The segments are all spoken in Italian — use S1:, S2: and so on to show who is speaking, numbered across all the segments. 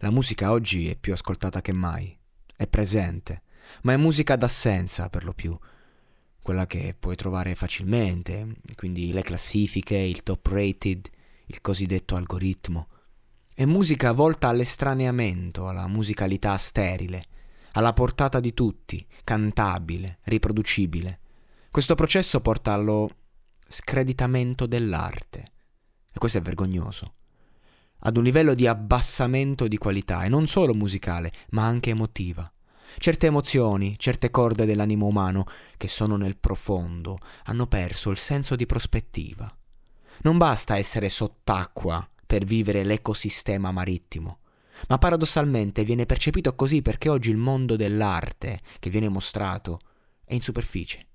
S1: La musica oggi è più ascoltata che mai. È presente, ma è musica d'assenza per lo più. Quella che puoi trovare facilmente, quindi le classifiche, il top rated, il cosiddetto algoritmo. È musica volta all'estraneamento, alla musicalità sterile, alla portata di tutti, cantabile, riproducibile. Questo processo porta allo screditamento dell'arte. E questo è vergognoso. Ad un livello di abbassamento di qualità, e non solo musicale, ma anche emotiva. Certe emozioni, certe corde dell'animo umano, che sono nel profondo, hanno perso il senso di prospettiva. Non basta essere sott'acqua per vivere l'ecosistema marittimo, ma paradossalmente viene percepito così perché oggi il mondo dell'arte che viene mostrato è in superficie.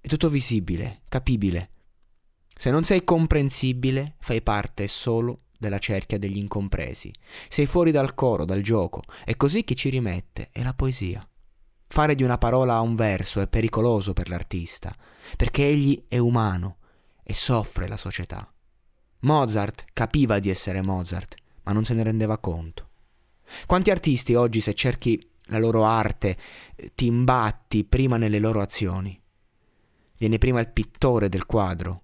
S1: È tutto visibile, capibile. Se non sei comprensibile, fai parte solo della cerchia degli incompresi. Sei fuori dal coro, dal gioco. È così che ci rimette è la poesia. Fare di una parola un verso è pericoloso per l'artista, perché egli è umano e soffre la società. Mozart capiva di essere Mozart, ma non se ne rendeva conto. Quanti artisti oggi, se cerchi la loro arte, ti imbatti prima nelle loro azioni? Viene prima il pittore del quadro.